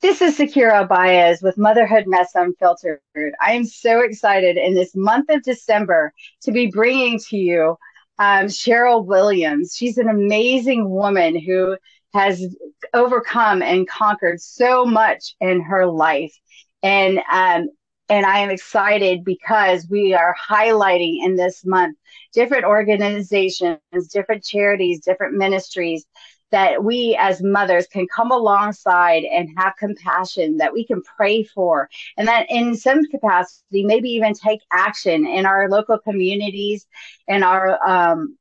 This is Sakira Baez with Motherhood Mess Unfiltered. I am so excited in this month of December to be bringing to you um, Cheryl Williams. She's an amazing woman who has overcome and conquered so much in her life. And um, and I am excited because we are highlighting in this month different organizations, different charities, different ministries that we as mothers can come alongside and have compassion that we can pray for. And that in some capacity maybe even take action in our local communities and our um,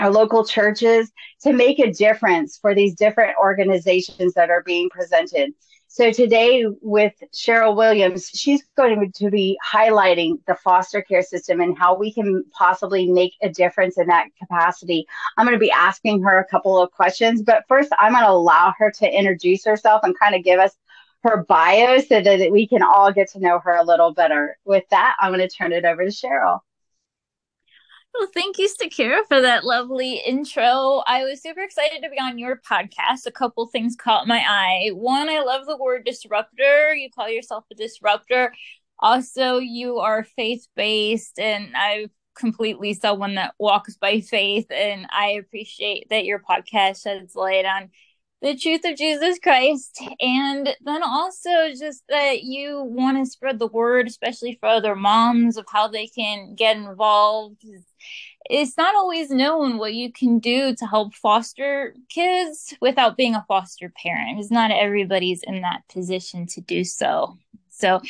our local churches to make a difference for these different organizations that are being presented so today with Cheryl Williams, she's going to be highlighting the foster care system and how we can possibly make a difference in that capacity. I'm going to be asking her a couple of questions, but first I'm going to allow her to introduce herself and kind of give us her bio so that we can all get to know her a little better. With that, I'm going to turn it over to Cheryl. Well, thank you, Sakira, for that lovely intro. I was super excited to be on your podcast. A couple things caught my eye. One, I love the word disruptor. You call yourself a disruptor. Also, you are faith based, and I completely someone that walks by faith. And I appreciate that your podcast sheds light on the truth of Jesus Christ. And then also just that you want to spread the word, especially for other moms, of how they can get involved. It's not always known what you can do to help foster kids without being a foster parent. It's not everybody's in that position to do so. So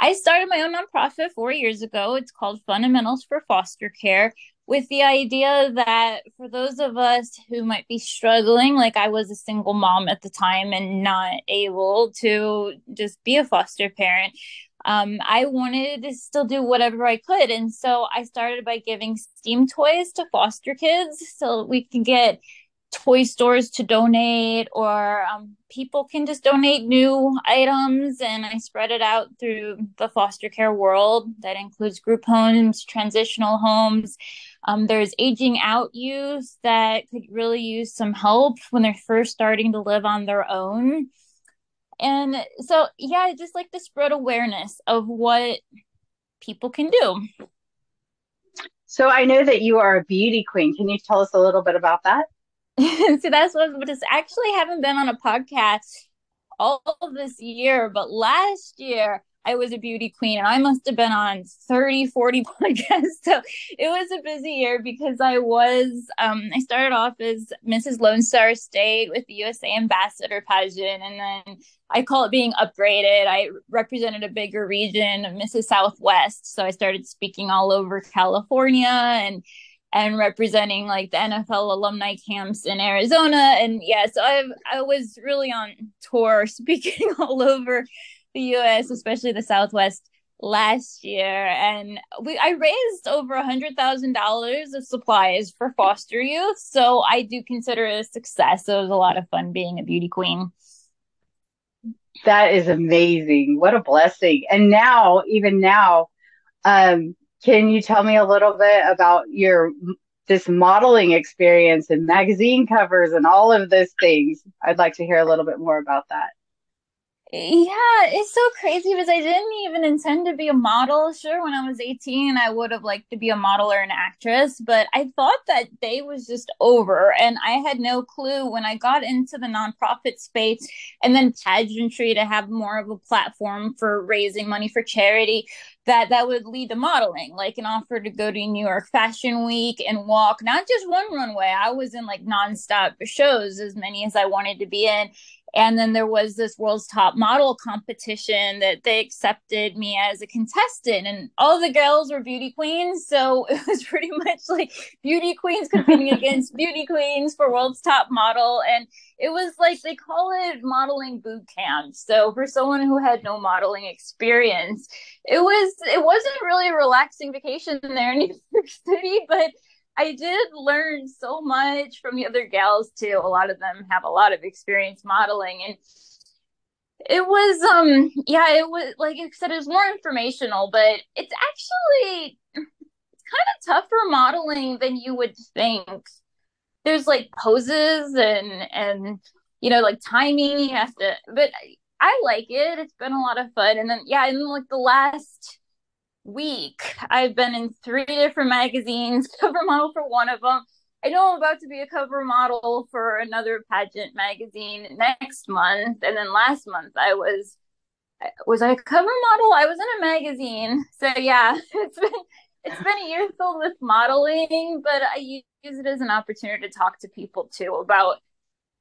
I started my own nonprofit four years ago. It's called Fundamentals for Foster Care with the idea that for those of us who might be struggling, like I was a single mom at the time and not able to just be a foster parent, um, I wanted to still do whatever I could. And so I started by giving STEAM toys to foster kids so we can get toy stores to donate or um, people can just donate new items and i spread it out through the foster care world that includes group homes transitional homes um, there's aging out youth that could really use some help when they're first starting to live on their own. And so yeah i just like to spread awareness of what people can do. So i know that you are a beauty queen. Can you tell us a little bit about that? See, that's what but it's actually haven't been on a podcast all this year, but last year I was a beauty queen and I must have been on 30, 40 podcasts. So it was a busy year because I was, um, I started off as Mrs. Lone Star State with the USA Ambassador pageant. And then I call it being upgraded. I represented a bigger region, Mrs. Southwest. So I started speaking all over California and and representing like the NFL alumni camps in Arizona. And yeah, so I I was really on tour speaking all over the US, especially the Southwest last year. And we I raised over a hundred thousand dollars of supplies for foster youth. So I do consider it a success. It was a lot of fun being a beauty queen. That is amazing. What a blessing. And now, even now, um, can you tell me a little bit about your this modeling experience and magazine covers and all of those things? I'd like to hear a little bit more about that. Yeah, it's so crazy because I didn't even intend to be a model. Sure, when I was 18, I would have liked to be a model or an actress, but I thought that day was just over. And I had no clue when I got into the nonprofit space and then pageantry to have more of a platform for raising money for charity that that would lead to modeling like an offer to go to new york fashion week and walk not just one runway i was in like nonstop shows as many as i wanted to be in and then there was this world's top model competition that they accepted me as a contestant and all the girls were beauty queens so it was pretty much like beauty queens competing against beauty queens for world's top model and it was like they call it modeling boot camp. So for someone who had no modeling experience it was it wasn't really a relaxing vacation there in new york city but I did learn so much from the other gals too. A lot of them have a lot of experience modeling and it was um yeah, it was like I said, it was more informational, but it's actually it's kind of tougher modeling than you would think. there's like poses and and you know like timing you have to but I like it. It's been a lot of fun. And then yeah, in like the last week, I've been in three different magazines, cover model for one of them. I know I'm about to be a cover model for another pageant magazine next month. And then last month I was was I a cover model? I was in a magazine. So yeah, it's been it's been a year filled with modeling, but I use it as an opportunity to talk to people too about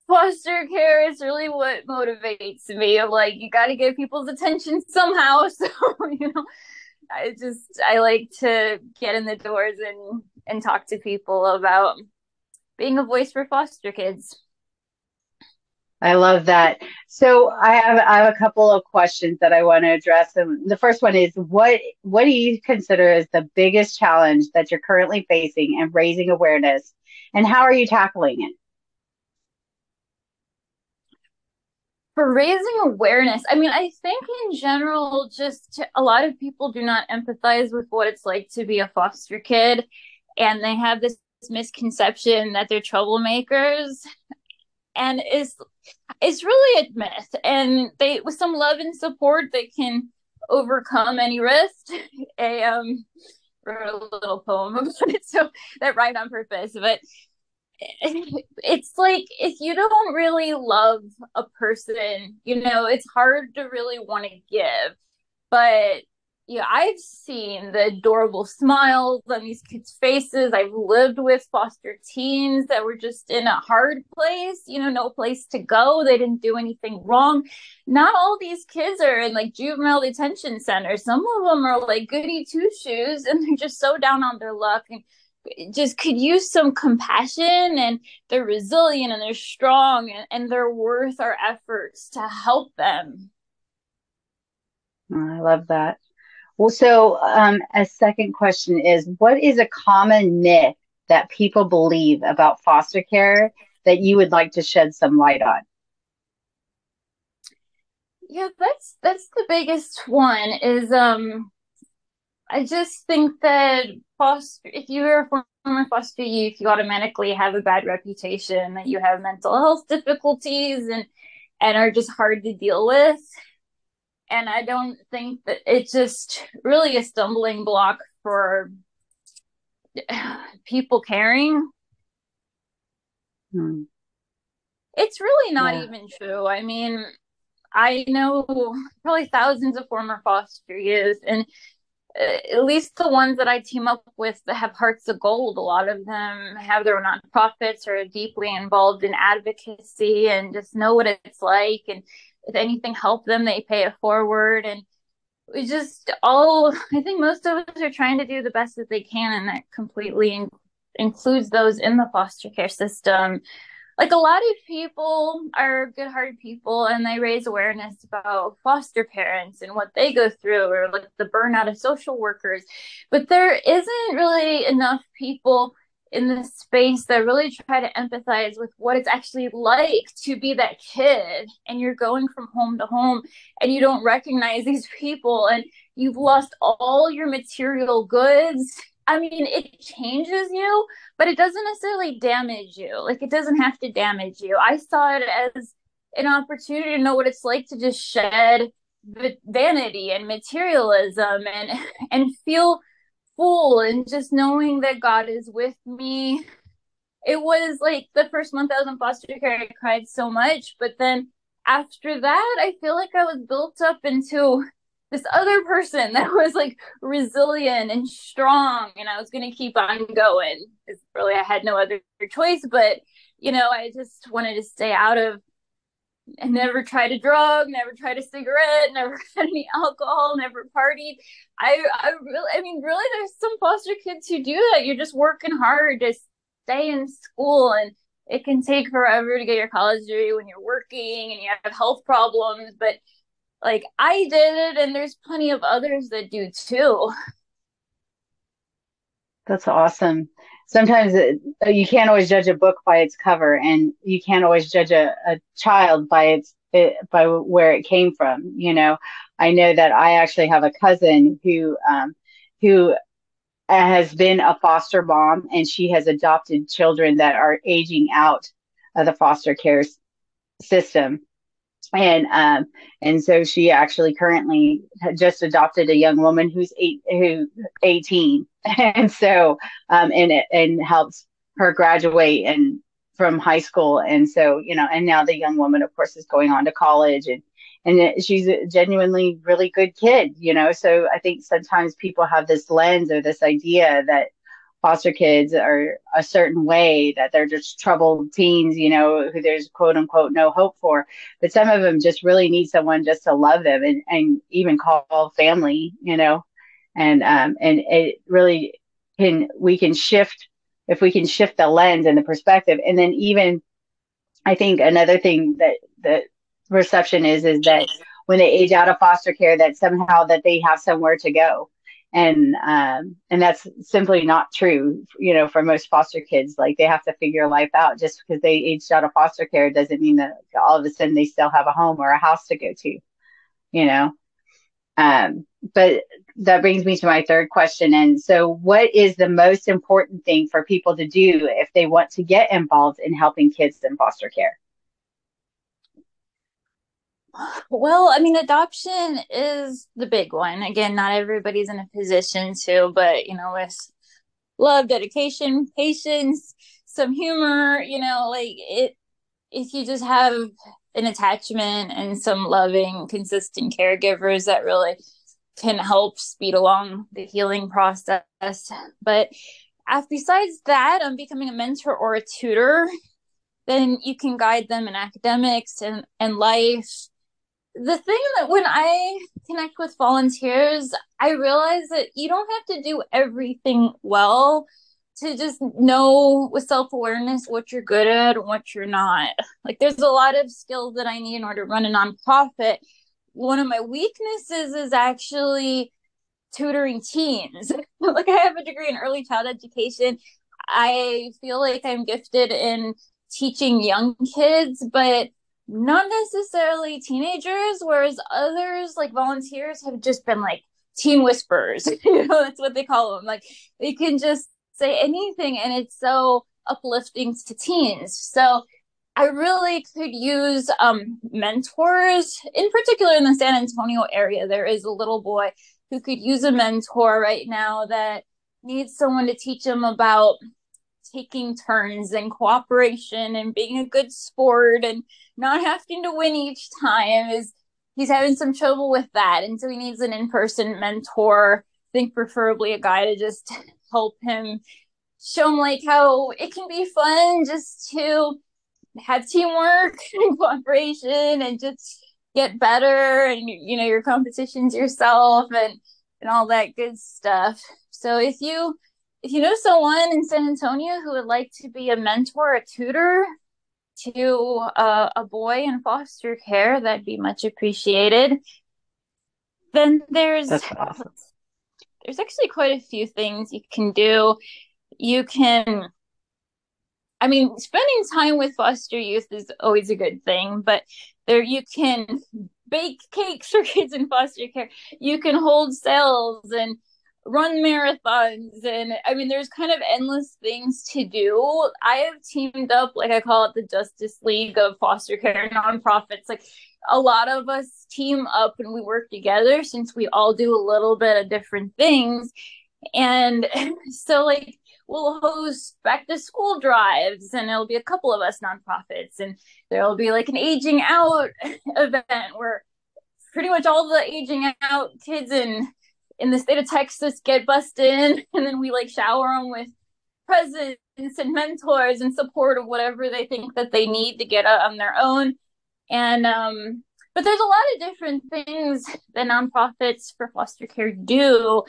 foster care is really what motivates me. Of like, you got to get people's attention somehow. So you know, I just I like to get in the doors and and talk to people about being a voice for foster kids. I love that. So I have I have a couple of questions that I want to address. And the first one is what what do you consider as the biggest challenge that you're currently facing and raising awareness and how are you tackling it? For raising awareness. I mean i think in general just a lot of people do not empathize with what it's like to be a foster kid and they have this misconception that they're troublemakers and it's it's really a myth and they with some love and support they can overcome any risk. A um wrote a little poem about it so that rhymed on purpose but it's like if you don't really love a person, you know, it's hard to really want to give. But yeah, I've seen the adorable smiles on these kids' faces. I've lived with foster teens that were just in a hard place, you know, no place to go. They didn't do anything wrong. Not all these kids are in like juvenile detention centers. Some of them are like goody two shoes and they're just so down on their luck. And just could use some compassion and they're resilient and they're strong and, and they're worth our efforts to help them. I love that. Well, so um, a second question is what is a common myth that people believe about foster care that you would like to shed some light on? Yeah, that's that's the biggest one is um I just think that foster, if you're a former foster youth, you automatically have a bad reputation, that you have mental health difficulties and and are just hard to deal with. And I don't think that it's just really a stumbling block for people caring. Hmm. It's really not yeah. even true. I mean, I know probably thousands of former foster youth, and at least the ones that I team up with that have hearts of gold, a lot of them have their nonprofits or are deeply involved in advocacy and just know what it's like. And if anything help them, they pay it forward. And we just all, I think most of us are trying to do the best that they can. And that completely in- includes those in the foster care system like a lot of people are good hearted people and they raise awareness about foster parents and what they go through or like the burnout of social workers. But there isn't really enough people in this space that really try to empathize with what it's actually like to be that kid and you're going from home to home and you don't recognize these people and you've lost all your material goods I mean, it changes you, but it doesn't necessarily damage you. Like, it doesn't have to damage you. I saw it as an opportunity to know what it's like to just shed vanity and materialism and and feel full and just knowing that God is with me. It was like the first month I was in foster care, I cried so much, but then after that, I feel like I was built up into this other person that was like resilient and strong and I was going to keep on going. It's really I had no other choice but you know I just wanted to stay out of and never tried a drug, never tried a cigarette, never had any alcohol, never partied. I I really I mean really there's some foster kids who do that. You're just working hard to stay in school and it can take forever to get your college degree when you're working and you have health problems, but like I did it and there's plenty of others that do too. That's awesome. Sometimes uh, it, you can't always judge a book by its cover and you can't always judge a, a child by its it, by where it came from. You know, I know that I actually have a cousin who um, who uh, has been a foster mom and she has adopted children that are aging out of the foster care system and um and so she actually currently just adopted a young woman who's eight who 18 and so um and and helps her graduate and from high school. And so you know and now the young woman of course is going on to college and and she's a genuinely really good kid you know? So i think sometimes people have this lens or this idea that foster kids are a certain way that they're just troubled teens you know who there's quote unquote no hope for. But some of them just really need someone just to love them and, and even call family you know. And um and it really can we can shift if we can shift the lens and the perspective. And then even i think another thing that the perception is is that when they age out of foster care that somehow that they have somewhere to go and um, and that's simply not true you know for most foster kids. Like they have to figure life out. Just because they aged out of foster care doesn't mean that all of a sudden they still have a home or a house to go to you know? Um, but that brings me to my third question. And so what is the most important thing for people to do if they want to get involved in helping kids in foster care well, I mean, adoption is the big one. Again, not everybody's in a position to, but you know, with love, dedication, patience, some humor, you know, like it, if you just have an attachment and some loving, consistent caregivers that really can help speed along the healing process. But uh, besides that, I'm becoming a mentor or a tutor. Then you can guide them in academics and, and life the thing that when I connect with volunteers, I realize that you don't have to do everything well to just know with self awareness what you're good at and what you're not. Like, there's a lot of skills that I need in order to run a nonprofit. One of my weaknesses is actually tutoring teens. like, I have a degree in early child education. I feel like I'm gifted in teaching young kids, but not necessarily teenagers, whereas others, like volunteers, have just been like teen whisperers. you know, that's what they call them. Like they can just say anything and it's so uplifting to teens. So I really could use um, mentors, in particular in the San Antonio area. There is a little boy who could use a mentor right now that needs someone to teach him about taking turns and cooperation and being a good sport and not having to win each time is he's having some trouble with that. And so he needs an in-person mentor I think preferably a guy to just help him show him like how it can be fun just to have teamwork and cooperation and just get better and you know your competitions yourself and and all that good stuff. So if you if you know someone in San Antonio who would like to be a mentor, a tutor to uh, a boy in foster care, that'd be much appreciated. Then there's awesome. there's actually quite a few things you can do. You can I mean, spending time with foster youth is always a good thing, but there you can bake cakes for kids in foster care. You can hold sales and run marathons and i mean there's kind of endless things to do. I have teamed up like i call it the justice league of foster care nonprofits. Like a lot of us team up and we work together since we all do a little bit of different things. And so like we'll host back to school drives and it'll be a couple of us nonprofits and there'll be like an aging out event where pretty much all the aging out kids and in the state of Texas get busted in, and then we like shower them with presents and mentors and support of whatever they think that they need to get on their own. And um, but there's a lot of different things that nonprofits for foster care do.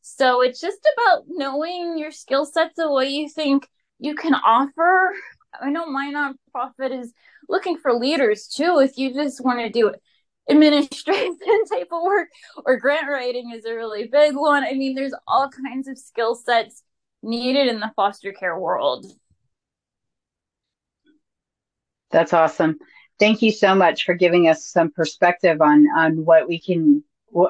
So it's just about knowing your skill sets of what you think you can offer. I know my nonprofit is looking for leaders too. If you just want to do it administration type of work or grant writing is a really big one. I mean, there's all kinds of skill sets needed in the foster care world. That's awesome. Thank you so much for giving us some perspective on on what we can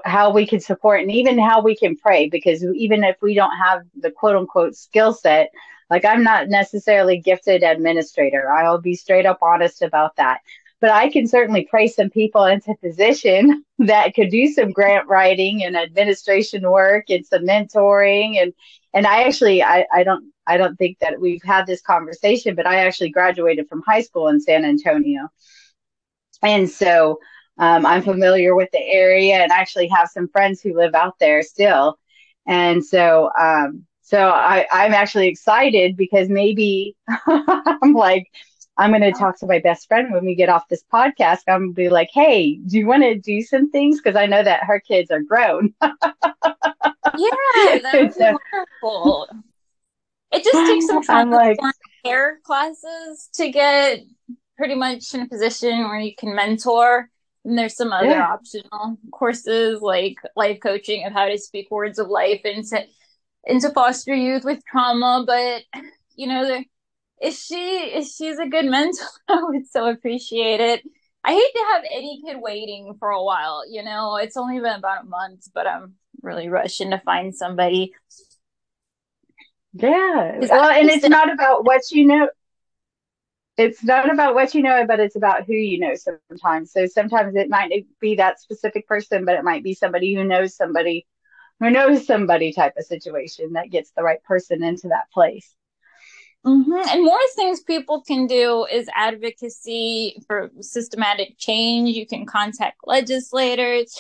how we can support and even how we can pray because even if we don't have the quote unquote skill set like i'm not necessarily gifted administrator i'll be straight up honest about that but i can certainly pray some people into position that could do some grant writing and administration work and some mentoring and and i actually i, I don't i don't think that we've had this conversation but i actually graduated from high school in san antonio and so um, I'm familiar with the area and actually have some friends who live out there still. And so, um, so I, I'm actually excited because maybe I'm like, I'm going to talk to my best friend when we get off this podcast. I'm going to be like, hey, do you want to do some things? Because I know that her kids are grown. yeah, that would be wonderful. It just takes some time like, hair classes to get pretty much in a position where you can mentor and there's some other yeah. optional courses like life coaching of how to speak words of life into into foster youth with trauma. But you know, if she if she's a good mentor, I would so appreciate it. I hate to have any kid waiting for a while. You know, it's only been about a month, but I'm really rushing to find somebody. Yeah. Well, and it's not about what you know it's not about what you know, but it's about who you know sometimes. So sometimes it might be that specific person, but it might be somebody who knows somebody who knows somebody type of situation that gets the right person into that place. Mm-hmm. And more things people can do is advocacy for systematic change. You can contact legislators.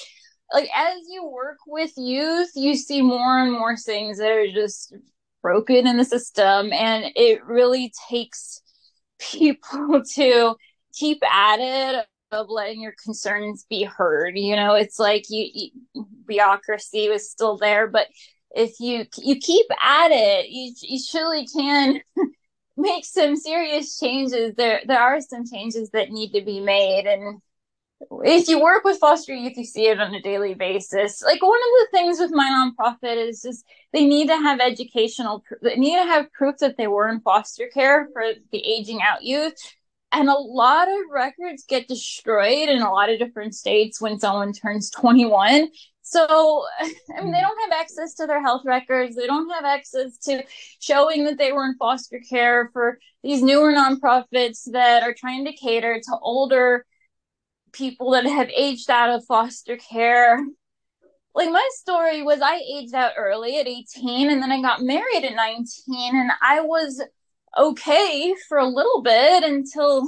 Like as you work with youth, you see more and more things that are just broken in the system, and it really takes people to keep at it of letting your concerns be heard. You know, it's like you, you bureaucracy was still there, but if you you keep at it, you you surely can make some serious changes. There there are some changes that need to be made, and if you work with foster youth, you see it on a daily basis. Like one of the things with my nonprofit is just they need to have educational, they need to have proof that they were in foster care for the aging out youth. And a lot of records get destroyed in a lot of different states when someone turns 21. So, I mean, they don't have access to their health records. They don't have access to showing that they were in foster care for these newer nonprofits that are trying to cater to older people that have aged out of foster care. Like my story was I aged out early at 18 and then I got married at 19 and I was okay for a little bit until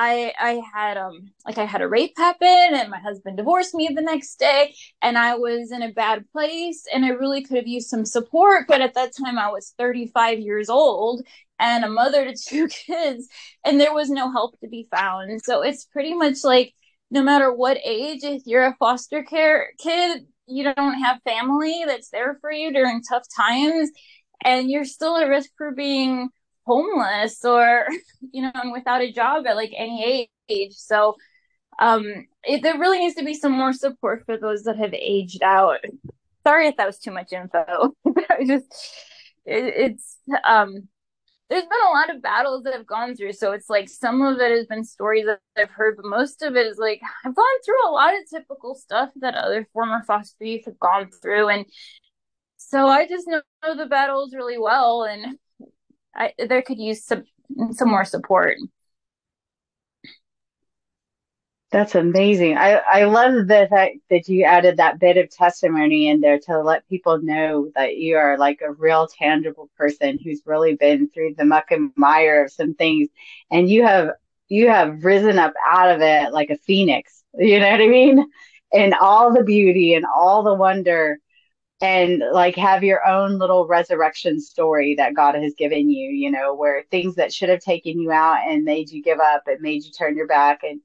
I I had um like I had a rape happen and my husband divorced me the next day and I was in a bad place and I really could have used some support but at that time I was 35 years old and a mother to two kids and there was no help to be found. So it's pretty much like no matter what age if you're a foster care kid you don't have family that's there for you during tough times and you're still at risk for being homeless or you know and without a job at like any age so um it, there really needs to be some more support for those that have aged out sorry if that was too much info I just it, it's um there's been a lot of battles that I've gone through. So it's like some of it has been stories that I've heard, but most of it is like I've gone through a lot of typical stuff that other former foster youth have gone through. And so I just know the battles really well. And I there could use some some more support. That's amazing. I, I love the fact that you added that bit of testimony in there to let people know that you are like a real tangible person who's really been through the muck and mire of some things and you have you have risen up out of it like a phoenix. You know what I mean? And all the beauty and all the wonder and like have your own little resurrection story that God has given you, you know, where things that should have taken you out and made you give up and made you turn your back and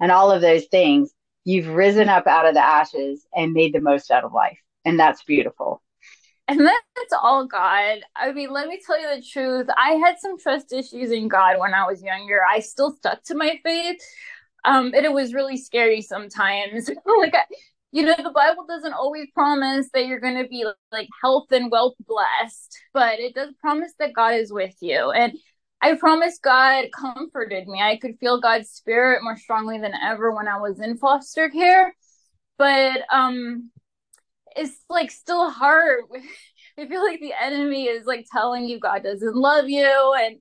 and all of those things, you've risen up out of the ashes and made the most out of life. And that's beautiful. And that's all God. I mean, let me tell you the truth. I had some trust issues in God when I was younger. I still stuck to my faith. Um, and it was really scary sometimes. like you know the bible doesn't always promise that you're going to be like health and wealth blessed but it does promise that god is with you. And i promise god comforted me. I could feel god's spirit more strongly than ever when i was in foster care. But um it's like still hard. I feel like the enemy is like telling you god doesn't love you and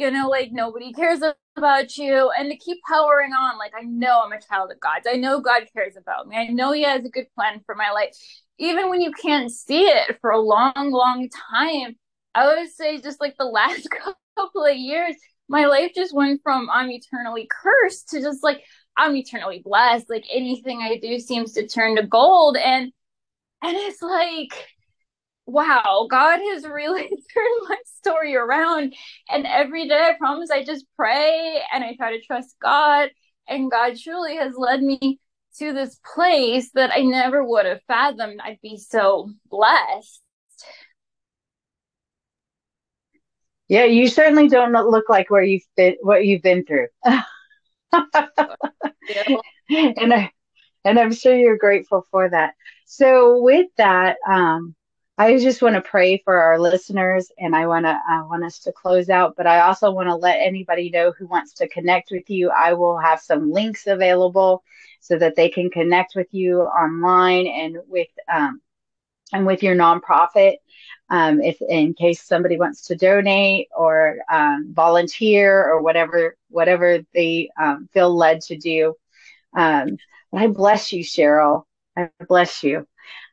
you know like nobody cares about you and to keep powering on like i know i'm a child of god's. I know god cares about me. I know he has a good plan for my life. Even when you can't see it for a long long time i would say just like the last couple of years my life just went from i'm eternally cursed to just like i'm eternally blessed. Like anything i do seems to turn to gold and and it's like wow god has really turned my story around. And every day i promise i just pray and i try to trust god. And god truly has led me to this place that i never would have fathomed. I'd be so blessed. Yeah you certainly don't look like where you've been what you've been through. And i and i'm sure you're grateful for that. So with that um I just want to pray for our listeners and I want to I want us to close out, but I also want to let anybody know who wants to connect with you. I will have some links available so that they can connect with you online and with um, and with your nonprofit. Um, if in case somebody wants to donate or um, volunteer or whatever whatever they um, feel led to do. Um, I bless you, Cheryl. I bless you.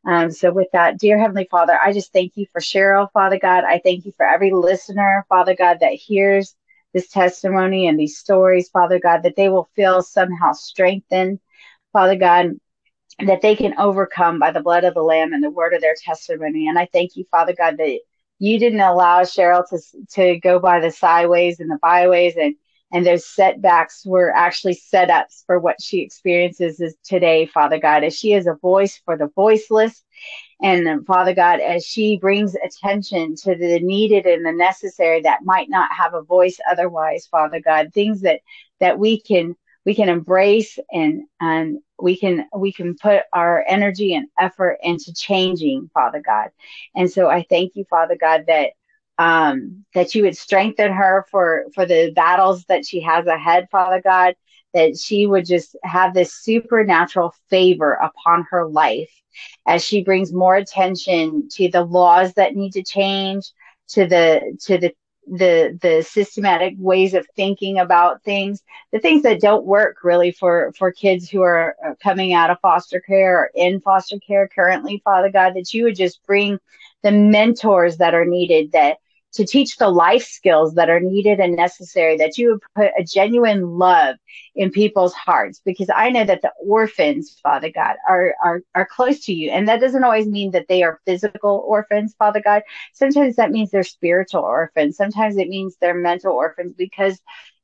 Um, so, with that, dear Heavenly Father, I just thank you for Cheryl, Father God. I thank you for every listener, Father God, that hears this testimony and these stories, Father God, that they will feel somehow strengthened, Father God, that they can overcome by the blood of the Lamb and the word of their testimony. And I thank you, Father God, that you didn't allow Cheryl to to go by the sideways and the byways and and those setbacks were actually setups for what she experiences today, Father God, as she is a voice for the voiceless. And Father God, as she brings attention to the needed and the necessary that might not have a voice otherwise, Father God, things that, that we can, we can embrace and, and we can, we can put our energy and effort into changing, Father God. And so I thank you, Father God, that um, that you would strengthen her for for the battles that she has ahead, Father God. That she would just have this supernatural favor upon her life as she brings more attention to the laws that need to change, to the to the the the systematic ways of thinking about things the things that don't work really for for kids who are coming out of foster care or in foster care currently father god that you would just bring the mentors that are needed that to teach the life skills that are needed and necessary, that you would put a genuine love in people's hearts. Because I know that the orphans, Father God, are, are, are close to you. And that doesn't always mean that they are physical orphans, Father God. Sometimes that means they're spiritual orphans. Sometimes it means they're mental orphans because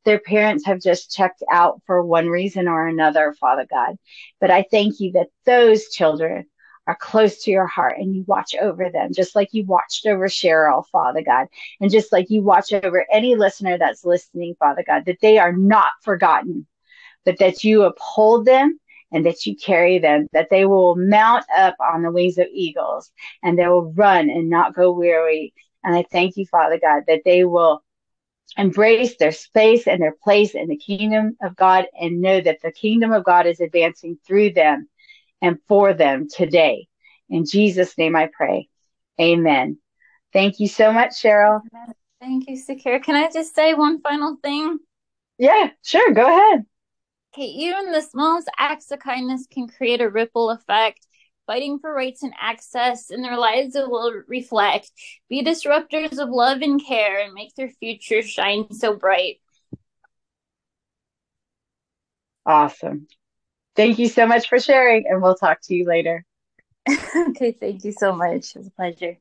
their parents have just checked out for one reason or another, Father God. But I thank you that those children are close to your heart and you watch over them, just like you watched over Cheryl, Father God, and just like you watch over any listener that's listening, Father God, that they are not forgotten, but that you uphold them and that you carry them, that they will mount up on the wings of eagles and they will run and not go weary. And I thank you, Father God, that they will embrace their space and their place in the kingdom of God and know that the kingdom of God is advancing through them and for them today. In Jesus' name I pray. Amen. Thank you so much, Cheryl. Thank you, Sakira. Can I just say one final thing? Yeah, sure. Go ahead. Okay, even the smallest acts of kindness can create a ripple effect. Fighting for rights and access in their lives will reflect. Be disruptors of love and care and make their future shine so bright. Awesome. Thank you so much for sharing, and we'll talk to you later. okay, thank you so much. It was a pleasure.